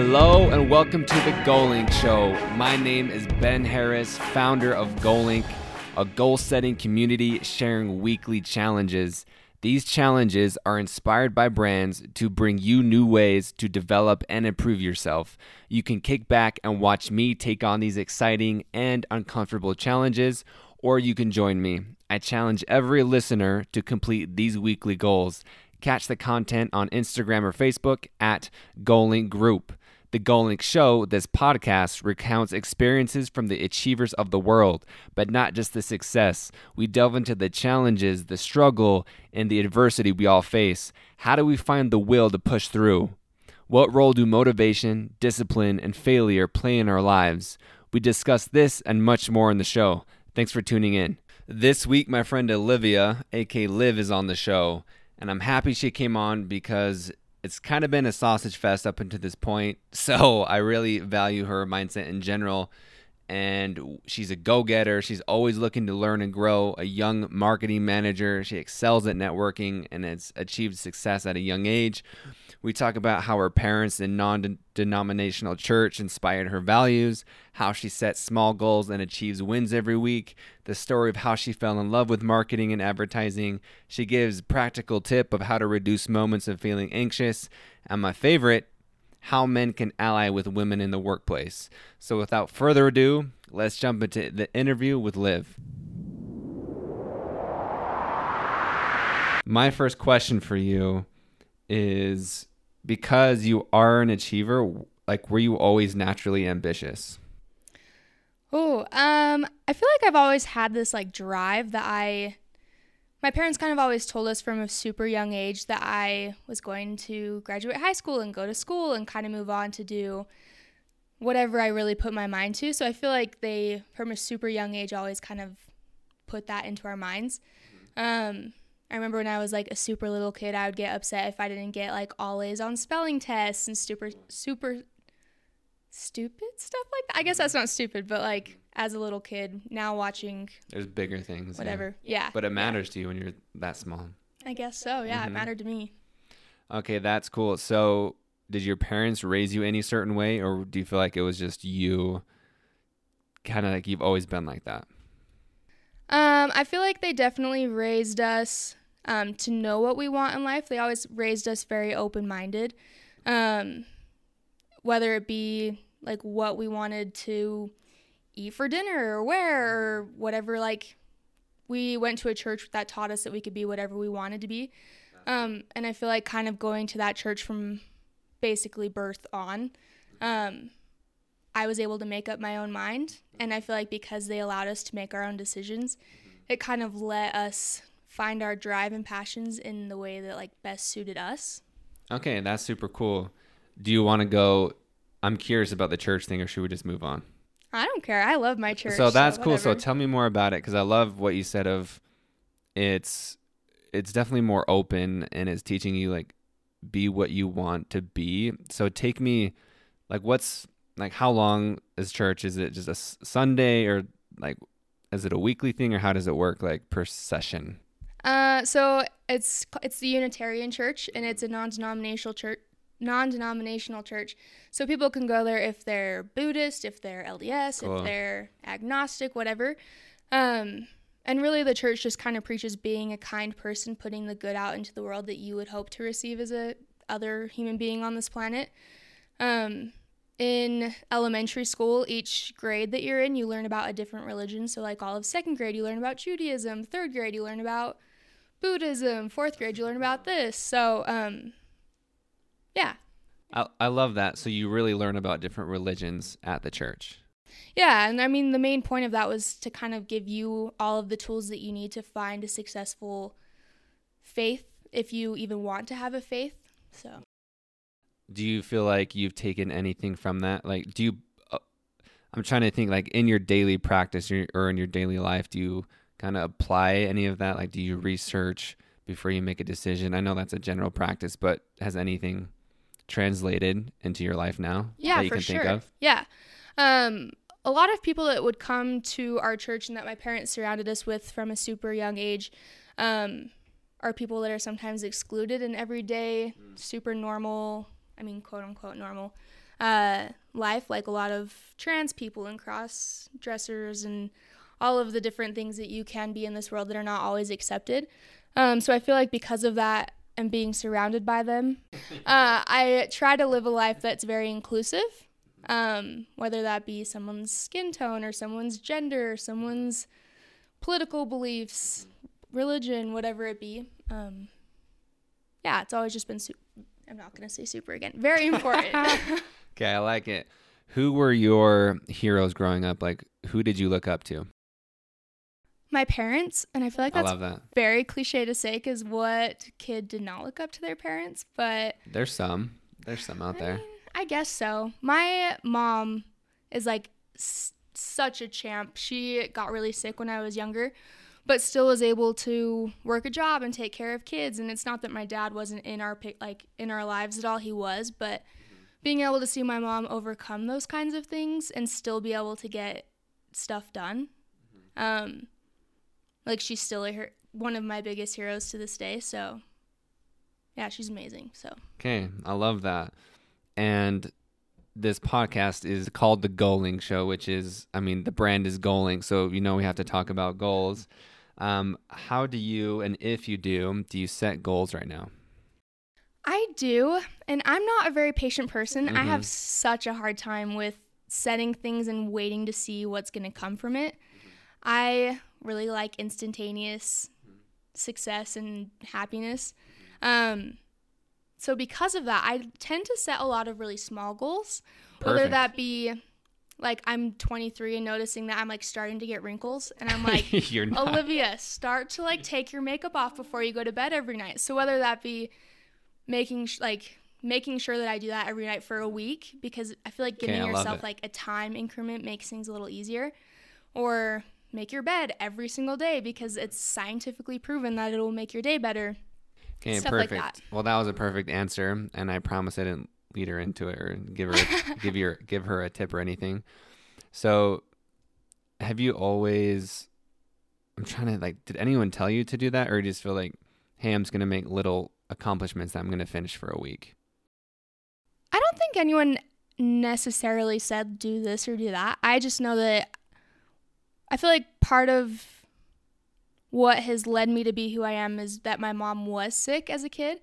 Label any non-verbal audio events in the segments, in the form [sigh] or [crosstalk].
Hello and welcome to the Goalink Show. My name is Ben Harris, founder of Goalink, a goal setting community sharing weekly challenges. These challenges are inspired by brands to bring you new ways to develop and improve yourself. You can kick back and watch me take on these exciting and uncomfortable challenges, or you can join me. I challenge every listener to complete these weekly goals. Catch the content on Instagram or Facebook at Goalink Group. The Goalink Show, this podcast, recounts experiences from the achievers of the world, but not just the success. We delve into the challenges, the struggle, and the adversity we all face. How do we find the will to push through? What role do motivation, discipline, and failure play in our lives? We discuss this and much more in the show. Thanks for tuning in. This week, my friend Olivia, aka Liv, is on the show, and I'm happy she came on because it's kind of been a sausage fest up until this point. [laughs] So I really value her mindset in general. And she's a go getter. She's always looking to learn and grow. A young marketing manager. She excels at networking and has achieved success at a young age. We talk about how her parents in non denominational church inspired her values, how she sets small goals and achieves wins every week, the story of how she fell in love with marketing and advertising. She gives practical tip of how to reduce moments of feeling anxious, and my favorite, how men can ally with women in the workplace. So without further ado, let's jump into the interview with Liv. My first question for you is because you are an achiever, like were you always naturally ambitious? Oh, um, I feel like I've always had this like drive that I my parents kind of always told us from a super young age that I was going to graduate high school and go to school and kind of move on to do whatever I really put my mind to. So I feel like they, from a super young age, always kind of put that into our minds. Um, I remember when I was like a super little kid, I would get upset if I didn't get like all A's on spelling tests and super, super stupid stuff like that. I guess that's not stupid, but like as a little kid, now watching There's bigger things. whatever. Yeah. But it matters to you when you're that small. I guess so. Yeah, Mhm. it mattered to me. Okay, that's cool. So, did your parents raise you any certain way, or do you feel like it was just you, kind of like you've always been like that? Um, I feel like they definitely raised us um, to know what we want in life. They always raised us very open minded. Um, whether it be like what we wanted to eat for dinner or where or whatever, like we went to a church that taught us that we could be whatever we wanted to be. Um, and I feel like kind of going to that church from basically birth on, um, I was able to make up my own mind. And I feel like because they allowed us to make our own decisions, it kind of let us find our drive and passions in the way that like best suited us. Okay, that's super cool. Do you want to go? I'm curious about the church thing, or should we just move on? I don't care. I love my church. so that's cool. So tell me more about it because I love what you said of it's it's definitely more open and it's teaching you like be what you want to be. So take me like what's like how long is church? Is it just a Sunday or like is it a weekly thing or how does it work like per session? Uh, so it's it's the Unitarian Church, and it's a non-denominational church. Non-denominational church, so people can go there if they're Buddhist, if they're LDS, Cool. if they're agnostic, whatever. Um, and really, the church just kind of preaches being a kind person, putting the good out into the world that you would hope to receive as a other human being on this planet. Um, in elementary school, each grade that you're in, you learn about a different religion. So, like all of second grade, you learn about Judaism. Third grade, you learn about Buddhism. Fourth grade, you learn about this. So, um, yeah. I I love that. So you really learn about different religions at the church. Yeah. And I mean, the main point of that was to kind of give you all of the tools that you need to find a successful faith if you even want to have a faith. So, do you feel like you've taken anything from that like do you uh, i'm trying to think like in your daily practice or- or in your daily life do you kind of apply any of that like do you research before you make a decision i know that's a general practice but has anything translated into your life now yeah, that you for can sure. think of Yeah. Um, a lot of people that would come to our church and that my parents surrounded us with from a super young age um, are people that are sometimes excluded in everyday, super normal, I mean, quote unquote normal, uh, life, like a lot of trans people and cross dressers and all of the different things that you can be in this world that are not always accepted. Um, so I feel like because of that and being surrounded by them, uh, I try to live a life that's very inclusive, um, whether that be someone's skin tone or someone's gender, or someone's political beliefs, religion, whatever it be. Um, yeah, it's always just been. Su- I'm not gonna say super again. Very important. [laughs] okay, I like it. Who were your heroes growing up? Like, who did you look up to? My parents, and I feel like that's that. very cliche to say because what kid did not look up to their parents? But There's some. There's some out I, there. mean, I guess so. My mom is like s- such a champ. She got really sick when I was younger, but still was able to work a job and take care of kids. And it's not that my dad wasn't in our like in our lives at all. He was, but being able to see my mom overcome those kinds of things and still be able to get stuff done. Um, like she's still a her- one of my biggest heroes to this day. So, yeah, she's amazing. So, Okay, I love that. And this podcast is called the Goalink Show, which is, I mean, the brand is Goalink, so you know we have to talk about goals. Um, how do you, and if you do, do you set goals right now? I do, and I'm not a very patient person. I Mhm. have such a hard time with setting things and waiting to see what's going to come from it. I really like instantaneous success and happiness. Um, so because of that, I tend to set a lot of really small goals, whether that be like I'm 23 and noticing that I'm like starting to get wrinkles, and I'm like. [laughs] Olivia, start to like take your makeup off before you go to bed every night. So whether that be making sh- like making sure that I do that every night for a week because I feel like giving Okay, yourself like a time increment makes things a little easier or make your bed every single day because it's scientifically proven that it will make your day better. Okay, stuff like perfect. that. Well, that was a perfect answer, and I promise I didn't lead her into it or give her a, [laughs] give your give her a tip or anything. So, have you always? I'm trying to like. Did anyone tell you to do that, or do you just feel like, hey, I'm just gonna make little accomplishments that I'm gonna finish for a week? I don't think anyone necessarily said do this or do that. I just know that I feel like part of what has led me to be who I am is that my mom was sick as a kid.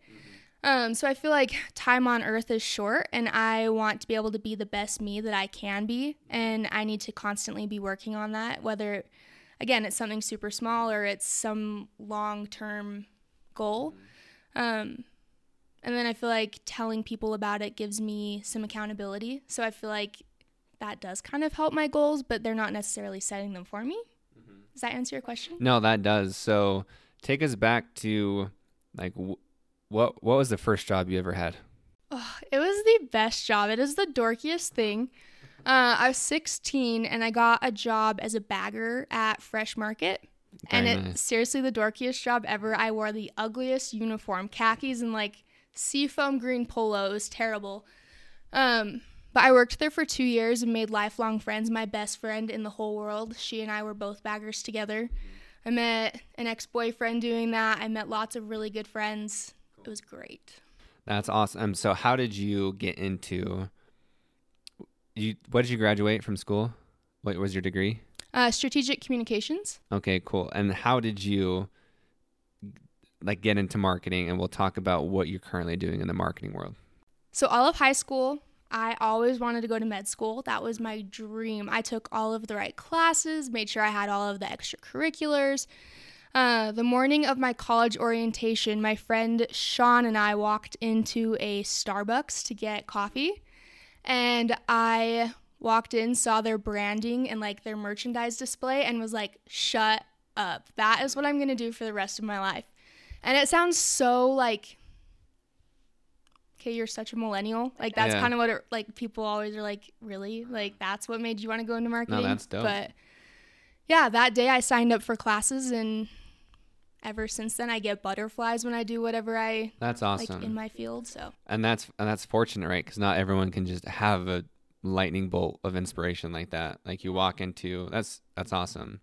Um, so I feel like time on earth is short and I want to be able to be the best me that I can be. And I need to constantly be working on that, whether, again, it's something super small or it's some long term goal. Um, and then I feel like telling people about it gives me some accountability. So I feel like that does kind of help my goals, but they're not necessarily setting them for me. Does that answer your question? No, that does. So, take us back to like wh- what what was the first job you ever had? Oh, it was the best job. It is the dorkiest thing. Uh, I was 16 and I got a job as a bagger at Fresh Market. and Very it's nice. seriously the dorkiest job ever. I wore the ugliest uniform, khakis and like seafoam green polo. It was terrible. Um, but I worked there for two years and made lifelong friends. My best friend in the whole world. She and I were both baggers together. I met an ex boyfriend doing that. I met lots of really good friends. It was great. That's awesome. So, how did you get into? You what did you graduate from school? What was your degree? Uh, strategic communications. Okay, cool. And how did you like get into marketing? And we'll talk about what you're currently doing in the marketing world. So all of high school, I always wanted to go to med school. That was my dream. I took all of the right classes, made sure I had all of the extracurriculars. Uh, the morning of my college orientation, my friend Sean and I walked into a Starbucks to get coffee. And I walked in, saw their branding and like their merchandise display, and was like, shut up. That is what I'm going to do for the rest of my life. And it sounds so like okay, you're such a millennial. Like that's Yeah. kind of what it, like people always are like, really? Like that's what made you want to go into marketing? No, that's dope. But yeah, that day I signed up for classes and ever since then I get butterflies when I do whatever I That's like awesome. in my field. So and that's and that's fortunate, right? Because not everyone can just have a lightning bolt of inspiration like that. Like you walk into that's that's awesome.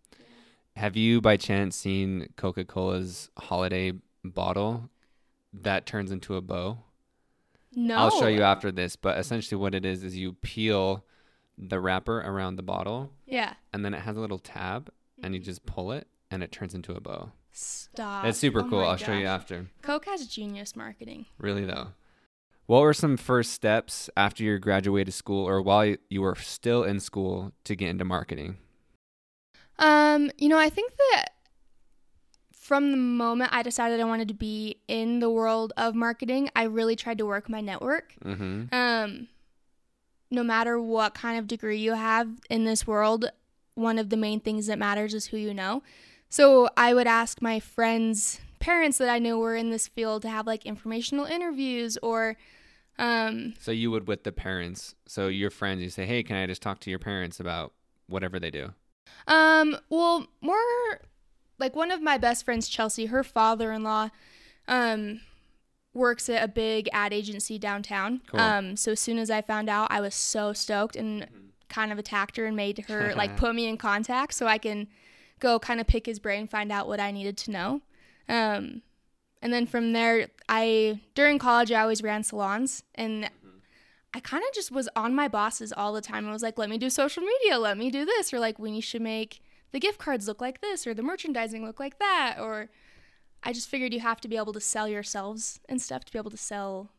Have you by chance seen Coca Cola's holiday bottle that turns into a bow? No. I'll show you after this, but essentially what it is is you peel the wrapper around the bottle Yeah. and then it has a little tab and you Mm-hmm. just pull it and it turns into a bow. Stop. it's super Oh cool. I'll show you after. Coke has genius marketing. Really though. What were some first steps after you graduated school or while you were still in school to get into marketing? Um, you know, I think that from the moment I decided I wanted to be in the world of marketing, I really tried to work my network. Mm-hmm. Um, no matter what kind of degree you have in this world, one of the main things that matters is who you know. So I would ask my friends' parents that I knew were in this field to have like informational interviews or um, So you would with the parents. So your friends, you say, "Hey, can I just talk to your parents about whatever they do?" Um, well, more like one of my best friends, Chelsea, her father-in-law, um, works at a big ad agency downtown. Cool. Um, so as soon as I found out, I was so stoked and kind of attacked her and made her [laughs] like put me in contact so I can go kind of pick his brain, find out what I needed to know. Um, and then from there, I during college I always ran salons and I kind of just was on my bosses all the time. I was like, let me do social media, let me do this, or like, we should make the gift cards look like this, or the merchandising look like that, or I just figured you have to be able to sell yourselves and stuff to be able to sell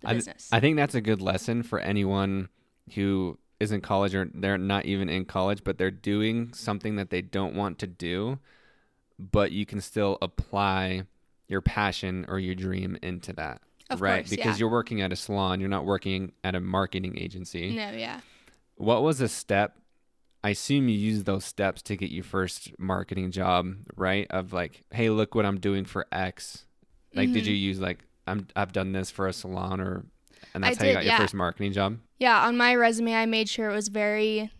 the I, business. I think that's a good lesson for anyone who is in college or they're not even in college, but they're doing something that they don't want to do, but you can still apply your passion or your dream into that. Of right? course, because yeah. you're working at a salon, you're not working at a marketing agency. no, yeah. What was a step? I assume you used those steps to get your first marketing job, right? Of like, hey, look what I'm doing for X. Like, did Mhm. you use like I'm I've done this for a salon or and I that's how you did, got your first marketing job? Yeah, on my resume, I made sure it was very.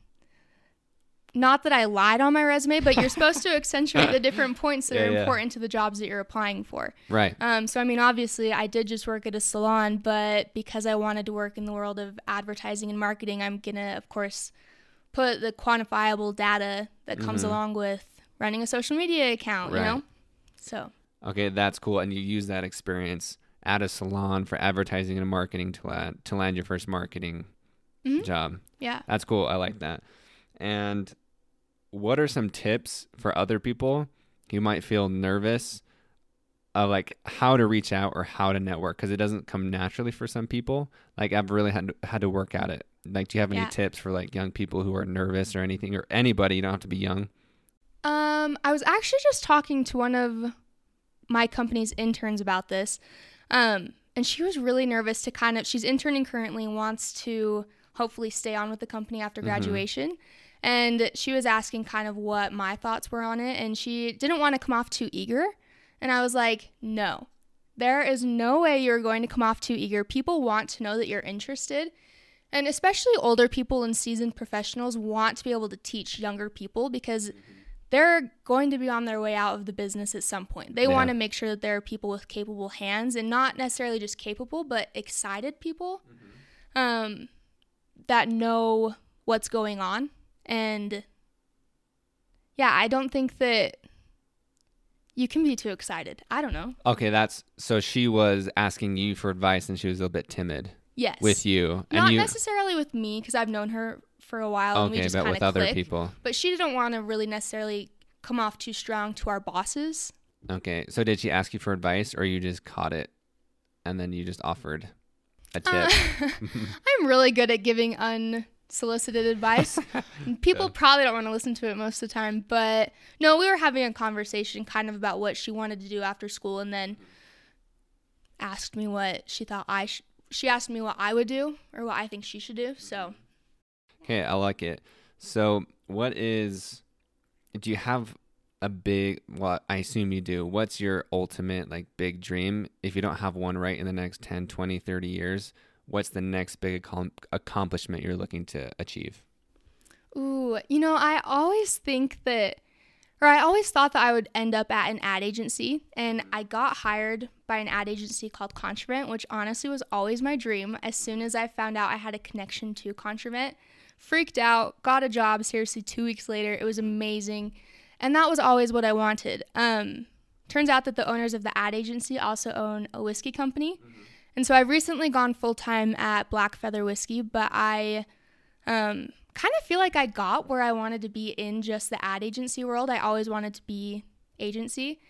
Not that I lied on my resume, but you're supposed to accentuate the different [laughs] points that Yeah, are yeah. important to the jobs that you're applying for. Right. Um, so, I mean, obviously, I did just work at a salon, but because I wanted to work in the world of advertising and marketing, I'm going to, of course, put the quantifiable data that comes Mhm. along with running a social media account, Right. you know? So, Okay, that's cool. And you use that experience at a salon for advertising and marketing to land to land your first marketing Mhm. job. yeah. That's cool. I like that. And what are some tips for other people who might feel nervous of like how to reach out or how to network because it doesn't come naturally for some people. Like I've really had to, had to work at it. Like, do you have any Yeah. tips for like young people who are nervous or anything or anybody? You don't have to be young. Um, I was actually just talking to one of my company's interns about this. Um, and she was really nervous to kind of she's interning currently and wants to hopefully stay on with the company after Mhm. graduation. And she was asking kind of what my thoughts were on it and she didn't want to come off too eager. And I was like, "No. There is no way you're going to come off too eager. People want to know that you're interested." And especially older people and seasoned professionals want to be able to teach younger people because they're going to be on their way out of the business at some point. They Yeah. want to make sure that there are people with capable hands and not necessarily just capable, but excited people um, that know what's going on. And yeah, I don't think that you can be too excited. I don't know. Okay, that's so she was asking you for advice and she was a little bit timid Yes. with you. And Not you necessarily with me because I've known her for a while and we Okay, just but with other people. But she didn't want to really necessarily come off too strong to our bosses. Okay. So did she ask you for advice or you just caught it and then you just offered a tip? Uh, [laughs] I'm really good at giving unsolicited advice. [laughs] People probably don't want to listen to it most of the time, but no, we were having a conversation kind of about what she wanted to do after school and then asked me what she thought I sh- she asked me what I would do or what I think she should do. So, Okay, I like it. So, what is do you have a big well, I assume you do. What's your ultimate like big dream if you don't have one right in the next 10, 20, 30 years? What's the next big accom- accomplishment you're looking to achieve? ooh, you know, I always think that or I always thought that I would end up at an ad agency, and I got hired by an ad agency called Contravent, which honestly was always my dream. As soon as I found out I had a connection to Contravent, freaked out, got a job seriously two weeks later. It was amazing, and that was always what I wanted. Um, turns out that the owners of the ad agency also own a whiskey company, And so I've recently gone full time at Black Feather Whiskey, but I um, kind of feel like I got where I wanted to be in just the ad agency world. I always wanted to be agency.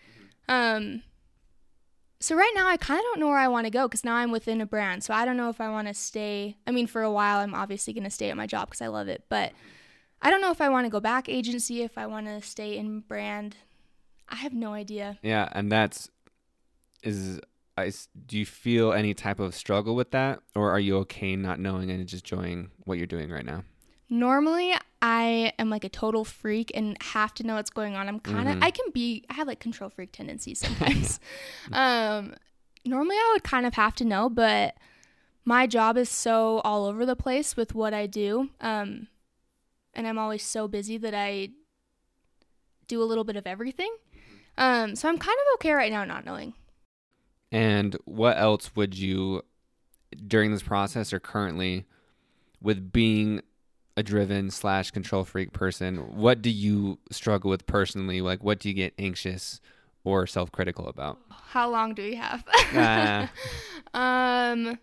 Um, so right now I kind of don't know where I want to go because now I'm within a brand. So I don't know if I want to stay. I mean, for a while I'm obviously going to stay at my job because I love it, but I don't know if I want to go back agency, if I want to stay in brand. I have no idea. Yeah, and that's is I s- do you feel any type of struggle with that, or are you okay not knowing and just enjoying what you're doing right now? Normally, I am like a total freak and have to know what's going on. I'm kind of, Mhm. I can be, I have like control freak tendencies sometimes. [laughs] um, normally, I would kind of have to know, but my job is so all over the place with what I do. Um, and I'm always so busy that I do a little bit of everything. Um, so I'm kind of okay right now not knowing. And what else would you, during this process or currently, with being a driven slash control freak person, what do you struggle with personally? Like, what do you get anxious or self critical about? How long do we have? Ah. [laughs] [laughs] um,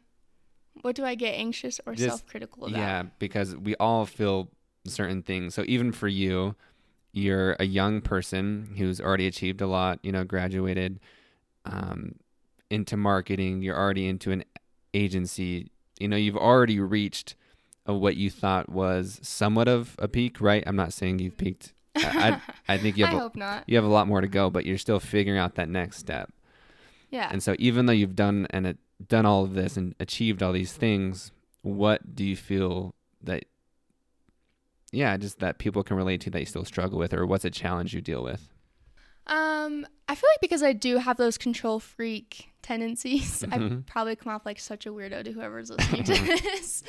what do I get anxious or self-critical about? Yeah, because we all feel certain things. So even for you, you're a young person who's already achieved a lot, you know, graduated um, into marketing, you're already into an agency, you know, you've already reached what you thought was somewhat of a peak, right? I'm not saying you've peaked. I, I, I [laughs] think you I have a, hope not. you have a lot more to go, but you're still figuring out that next step. Yeah. And so even though you've done and it, done all of this and achieved all these things, what do you feel that yeah, just that people can relate to that you still struggle with or what's a challenge you deal with? Um, I feel like because I do have those control freak tendencies, I Mhm. probably come off like such a weirdo to whoever's [laughs] listening to this.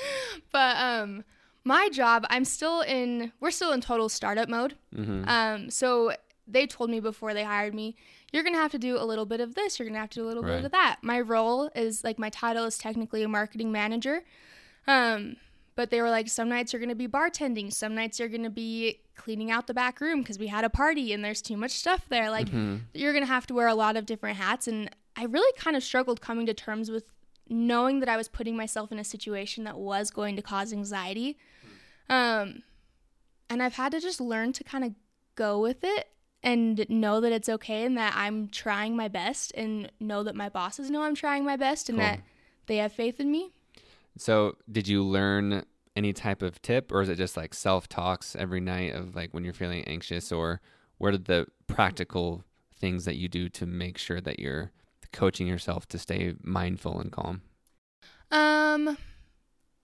But um, my job, I'm still in. We're still in total startup mode. Mhm. Um, so they told me before they hired me, you're gonna have to do a little bit of this. You're gonna have to do a little Right. bit of that. My role is like my title is technically a marketing manager. Um, but they were like, some nights you're gonna be bartending, some nights you're gonna be cleaning out the back room because we had a party and there's too much stuff there. Like Mhm. you're gonna have to wear a lot of different hats, and I really kind of struggled coming to terms with knowing that I was putting myself in a situation that was going to cause anxiety. Um, and I've had to just learn to kind of go with it and know that it's okay and that I'm trying my best and know that my bosses know I'm trying my best and Cool. that they have faith in me. So, did you learn any type of tip or is it just like self-talks every night of like when you're feeling anxious or what are the practical things that you do to make sure that you're coaching yourself to stay mindful and calm? Um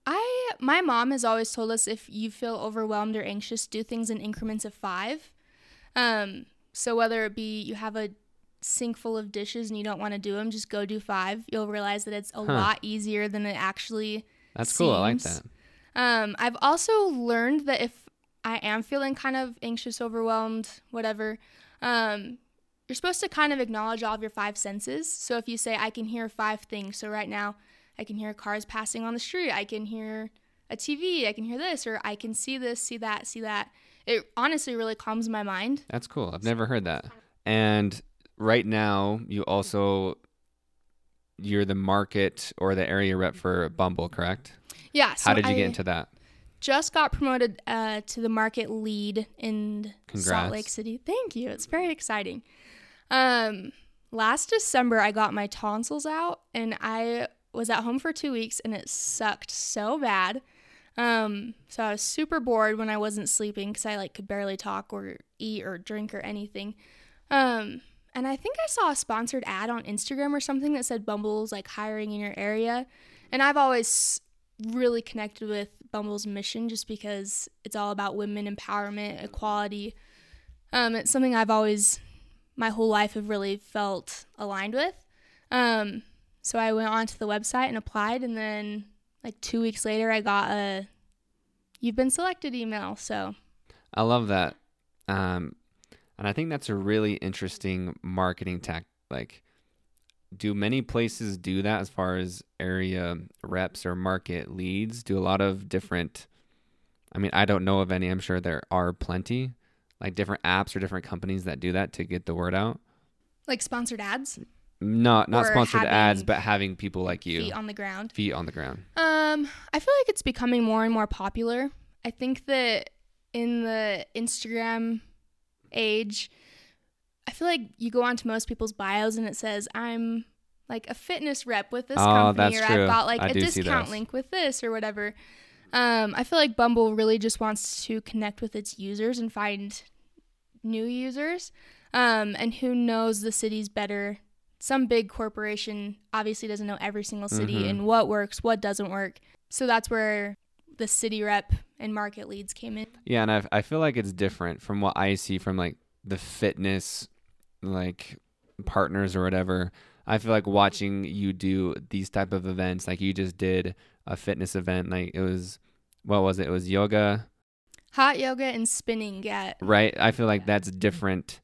I my mom has always told us if you feel overwhelmed or anxious, do things in increments of 5. Um so whether it be you have a sink full of dishes and you don't want to do them, just go do 5. You'll realize that it's a Huh. lot easier than it actually That's cool. I like that. Um, I've also learned that if I am feeling kind of anxious, overwhelmed, whatever, um, you're supposed to kind of acknowledge all of your five senses. So if you say, I can hear five things, so right now I can hear cars passing on the street, I can hear a TV, I can hear this, or I can see this, see that, see that. It honestly really calms my mind. That's cool. I've never heard that. And right now, you also you're the market or the area rep for Bumble, correct? Yeah. So How did you I get into that? Just got promoted uh, to the market lead in Congrats. Salt Lake City. Thank you. It's very exciting. Um, last December, I got my tonsils out, and I was at home for two weeks, and it sucked so bad. Um, so I was super bored when I wasn't sleeping because I like could barely talk or eat or drink or anything. Um, and I think I saw a sponsored ad on Instagram or something that said Bumble's like hiring in your area, and I've always really connected with Bumble's mission just because it's all about women empowerment, equality. Um, it's something I've always, my whole life, have really felt aligned with. Um, so I went onto the website and applied, and then like two weeks later, I got a "You've been selected" email. So I love that. Um, and I think that's a really interesting marketing tact. Like, do many places do that as far as area reps or market leads? Do a lot of different, I mean, I don't know of any. I'm sure there are plenty, like different apps or different companies that do that to get the word out. like sponsored ads. not not Or sponsored ads, but having people like you feet on the ground. feet on the ground. Um, I feel like it's becoming more and more popular. I think that in the Instagram age, I feel like you go onto most people's bios and it says I'm like a fitness rep with this Oh, company or true. I've got like I a discount link with this or whatever. Um, I feel like Bumble really just wants to connect with its users and find new users. Um, and who knows the cities better? Some big corporation obviously doesn't know every single city Mhm. and what works, what doesn't work. So that's where the city rep and market leads came in. Yeah, and I I feel like it's different from what I see from like the fitness like partners or whatever. I feel like watching you do these type of events, like you just did a fitness event, like it was what was it? It was yoga, Hot yoga and spinning at right? I feel like Yeah. that's different.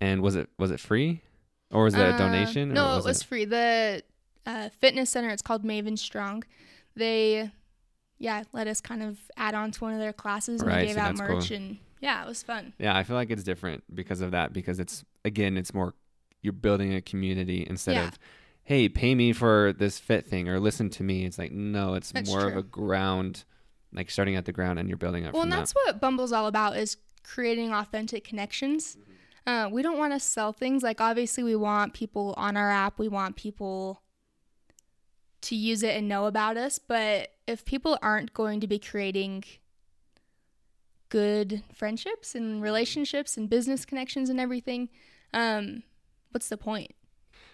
And was it was it free, or was it a Uh, donation? No, or it was free. The uh, fitness center, it's called Maven Strong. They, yeah, let us kind of add on to one of their classes and Right, they gave so out merch cool. and yeah, it was fun. Yeah, I feel like it's different because of that. Because it's again, it's more you're building a community instead Yeah. of, hey, pay me for this fit thing or listen to me. It's like no, it's That's more of a ground, like starting at the ground and you're building up Well, from and that. that's what Bumble's all about is creating authentic connections. Mm-hmm. Uh, we don't want to sell things. Like obviously, we want people on our app. We want people to use it and know about us. But if people aren't going to be creating good friendships and relationships and business connections and everything, um, what's the point?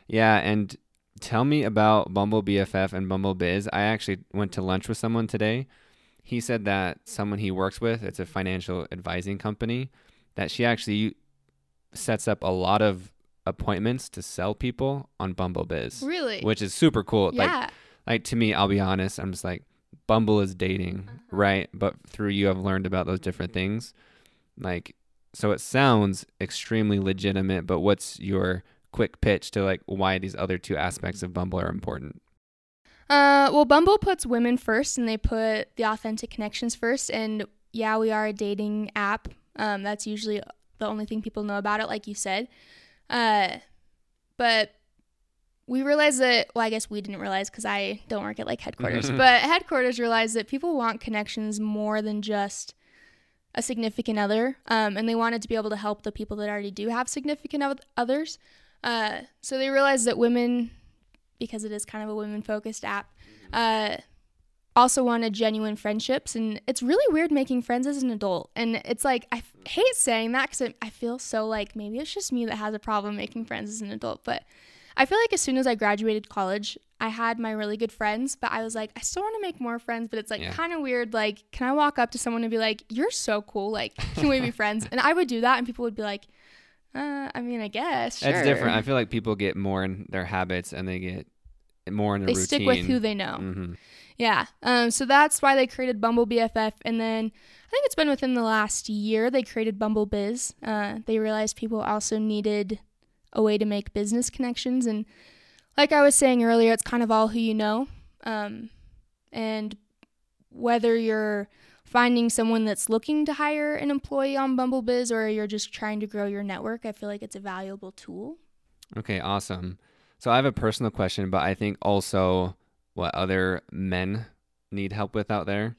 Yeah, and tell me about Bumble BFF and Bumble Biz. I actually went to lunch with someone today. He said that someone he works with, it's a financial advising company, that she actually sets up a lot of appointments to sell people on Bumble Biz, Really? which is super cool. Like yeah. like to me, I'll be honest, I'm just like Bumble is dating, Uh-huh. right? But through you I've learned about those different things. Like so it sounds extremely legitimate, but what's your quick pitch to like why these other two aspects of Bumble are important? Uh, well, Bumble puts women first, and they put the authentic connections first. And yeah, we are a dating app. Um, that's usually the only thing people know about it, like you said. Uh, but we realized that. Well, I guess we didn't realize because I don't work at like headquarters. [laughs] but headquarters realized that people want connections more than just a significant other, um, and they wanted to be able to help the people that already do have significant others. Uh, so they realized that women because it is kind of a women focused app. Uh, also wanted genuine friendships, and it's really weird making friends as an adult. And it's like I f- hate saying that because I feel so like maybe it's just me that has a problem making friends as an adult. But I feel like as soon as I graduated college, I had my really good friends, but I was like, I still want to make more friends, but it's like Yeah. kind of weird. Like, can I walk up to someone and be like, "You're so cool," like, can we be [laughs] friends? And I would do that, and people would be like, uh, I mean, I guess. Sure. It's different. I feel like people get more in their habits and they get more in a they routine. stick with who they know. hmm Yeah. Um, so that's why they created Bumble BFF. And then I think it's been within the last year they created Bumble Biz. Uh, they realized people also needed a way to make business connections. And like I was saying earlier, it's kind of all who you know. Um, and whether you're finding someone that's looking to hire an employee on Bumble Biz or you're just trying to grow your network, I feel like it's a valuable tool. Okay, awesome. So I have a personal question, but I think also what other men need help with out there.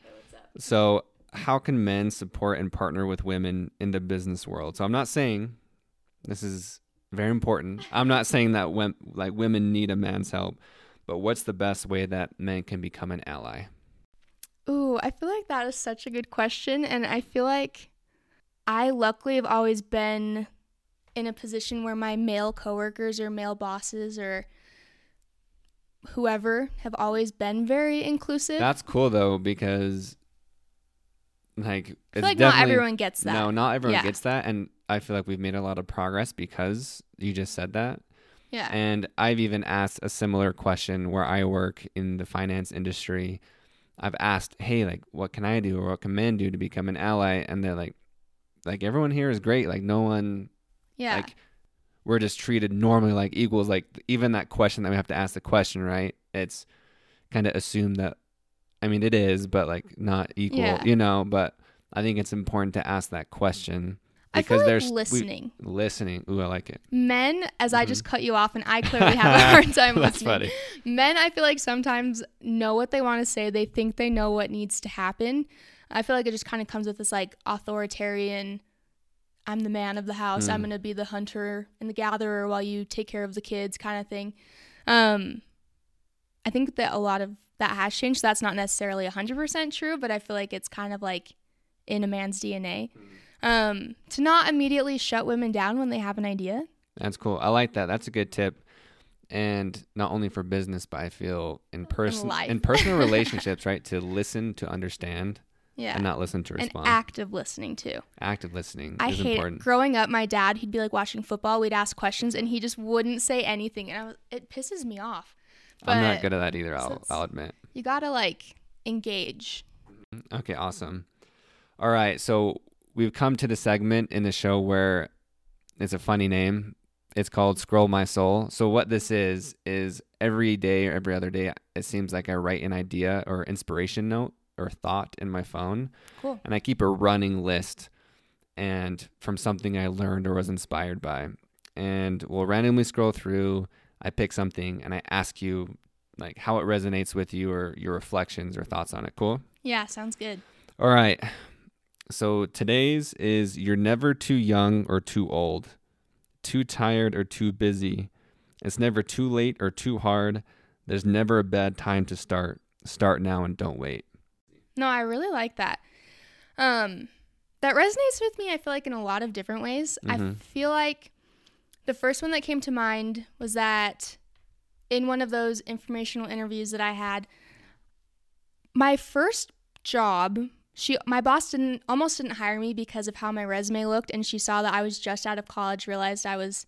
So how can men support and partner with women in the business world? So I'm not saying this is very important. I'm not saying that when like women need a man's help, but what's the best way that men can become an ally? Ooh, I feel like that is such a good question. And I feel like I luckily have always been in a position where my male coworkers or male bosses or whoever have always been very inclusive. That's cool though because like it's like not everyone gets that. No, not everyone Yeah. gets that and I feel like we've made a lot of progress because you just said that. yeah. And I've even asked a similar question where I work in the finance industry. I've asked, "Hey, like what can I do or what can men do to become an ally?" And they're like like everyone here is great. Like no one yeah. like we're just treated normally like equals like even that question that we have to ask the question, right? It's kind of assumed that I mean it is, but like not equal, Yeah. you know, but I think it's important to ask that question. I feel Because like there's- we- listening. Listening. Ooh, I like it. Men, as I just cut you off, and I [laughs] clearly have a hard time Mm-hmm. [laughs] That's listening. funny. Men, I feel like sometimes know what they want to say. They think they know what needs to happen. I feel like it just kind of comes with this like authoritarian. I'm the man of the house. I'm Mm. gonna be the hunter and the gatherer while you take care of the kids, kind of thing. Um, I think that a lot of that has changed. That's not necessarily 100% true, but I feel like it's kind of like in a man's DNA. Um, to not immediately shut women down when they have an idea. That's cool. I like that. That's a good tip. And not only for business, but I feel in person life. in personal [laughs] relationships, right? To listen, to understand, Yeah. and not listen to and respond. active listening too. Active listening I is hate important. it. Growing up, my dad, he'd be like watching football. We'd ask questions, and he just wouldn't say anything, and I was, it pisses me off. I'm not good at that either. I'll, I'll admit. You gotta like engage. Mm-hmm. Okay, awesome. All right, so we've come to the segment in the show where it's a funny name. It's called Scroll My Soul. So what this is is every day or every other day, it seems like I write an idea or inspiration note or thought in my phone, Cool. and I keep a running list and from something I learned or was inspired by. And we'll randomly scroll through. I pick something and I ask you like how it resonates with you or your reflections or thoughts on it. Cool? Yeah, sounds good. All right. So today's is you're never too young or too old, too tired or too busy. It's never too late or too hard. There's never a bad time to start. Start now and don't wait. No, I really like that. Um, that resonates with me. I feel like in a lot of different ways. I Mhm. feel like the first one that came to mind was that in one of those informational interviews that I had, my first job, she my boss didn't almost didn't hire me because of how my resume looked, and she saw that I was just out of college, realized I was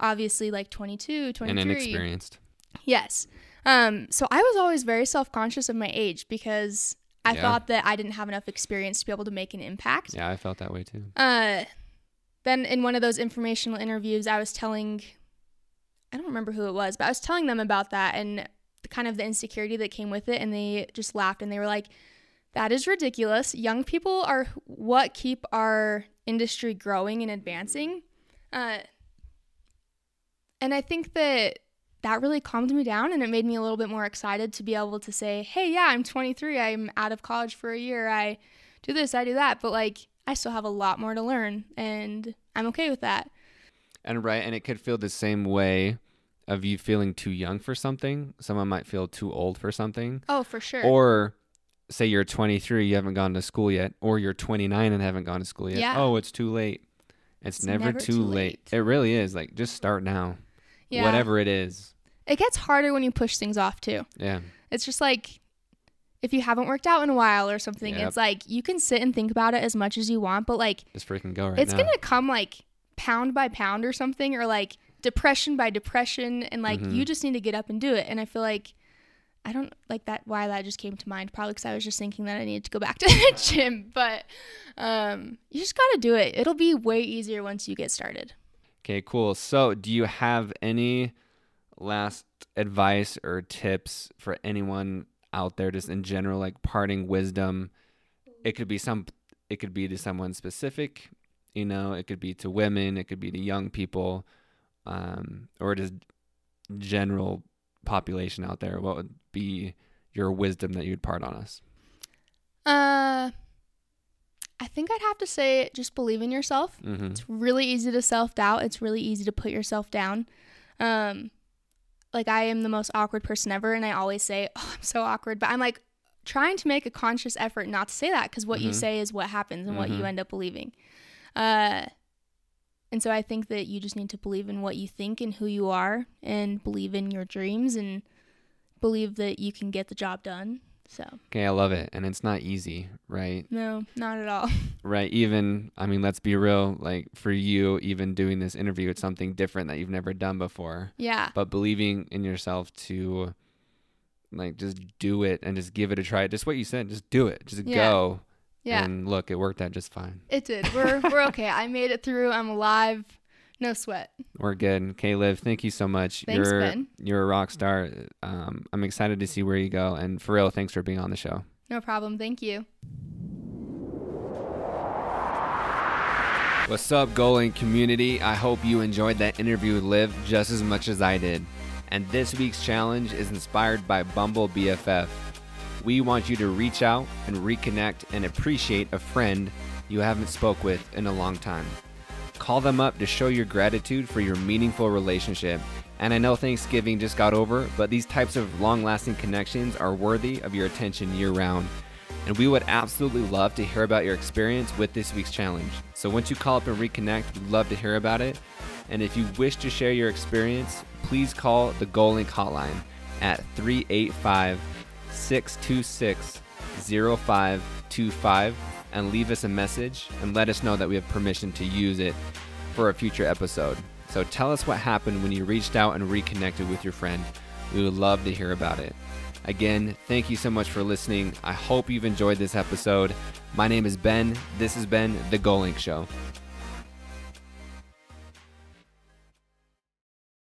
obviously like 22, 23. And inexperienced. Yes. Um, so I was always very self conscious of my age because I Yeah. thought that I didn't have enough experience to be able to make an impact. Yeah, I felt that way too. Uh, then in one of those informational interviews, I was telling, I don't remember who it was, but I was telling them about that and the kind of the insecurity that came with it, and they just laughed and they were like, "That is ridiculous. Young people are what keep our industry growing and advancing." Uh, and I think that that really calmed me down and it made me a little bit more excited to be able to say, hey, yeah, I'm 23. I'm out of college for a year. I do this, I do that. But like, I still have a lot more to learn and I'm okay with that. And right, and it could feel the same way of you feeling too young for something. Someone might feel too old for something. Oh, for sure. Or say you're 23, you haven't gone to school yet, or you're 29 and haven't gone to school yet. Yeah. Oh, it's too late. It's, It's never, never too, too late. late. It really is. Like just start now. Yeah. Whatever it is. It gets harder when you push things off too. Yeah. It's just like if you haven't worked out in a while or something, Yep. it's like you can sit and think about it as much as you want, but like Just freaking go right it's now. going to come like pound by pound or something or like depression by depression and like Mhm. you just need to get up and do it and i feel like i don't like that why that just came to mind probably because i was just thinking that i needed to go back [laughs] to the gym but um you just gotta do it it'll be way easier once you get started Okay, cool. So, do you have any last advice or tips for anyone out there just in general like parting wisdom? It could be some it could be to someone specific, you know, it could be to women, it could be to young people, um, or just general population out there. What would be your wisdom that you'd part on us? uh i think i'd have to say just believe in yourself Mm-hmm. It's really easy to self doubt. It's really easy to put yourself down. Um, like I am the most awkward person ever, and I always say, "Oh, I'm so awkward," but I'm like trying to make a conscious effort not to say that because what you Mhm. say is what happens and what you Mhm. end up believing. Uh, and so I think that you just need to believe in what you think and who you are, and believe in your dreams, and believe that you can get the job done. So Okay, I love it. And it's not easy, right? no, not at all. [laughs] Right. Even, I mean, let's be real. Like for you, even doing this interview, it's something different that you've never done before. yeah, But believing in yourself to, like, just do it and just give it a try. Just what you said. Just do it. Just Yeah. go. yeah. And look, it worked out just fine. It did. We're [laughs] we're okay. I made it through. I'm alive. No sweat. We're good. Okay, Liv, thank you so much. Thanks, you're Ben. you're a rock star. Um, I'm excited to see where you go. And for real, thanks for being on the show. No problem. Thank you. What's up, Goalink community? I hope you enjoyed that interview with Liv just as much as I did. And this week's challenge is inspired by Bumble BFF. We want you to reach out and reconnect and appreciate a friend you haven't spoke with in a long time. Call them up to show your gratitude for your meaningful relationship. And I know Thanksgiving just got over, but these types of long-lasting connections are worthy of your attention year-round. And we would absolutely love to hear about your experience with this week's challenge. So once you call up and reconnect, we'd love to hear about it. And if you wish to share your experience, please call the Goalink hotline at 385 626 0525 and leave us a message and let us know that we have permission to use it for a future episode. So tell us what happened when you reached out and reconnected with your friend. We would love to hear about it. Again, thank you so much for listening. I hope you've enjoyed this episode. My name is Ben. This has been The Goalink Show.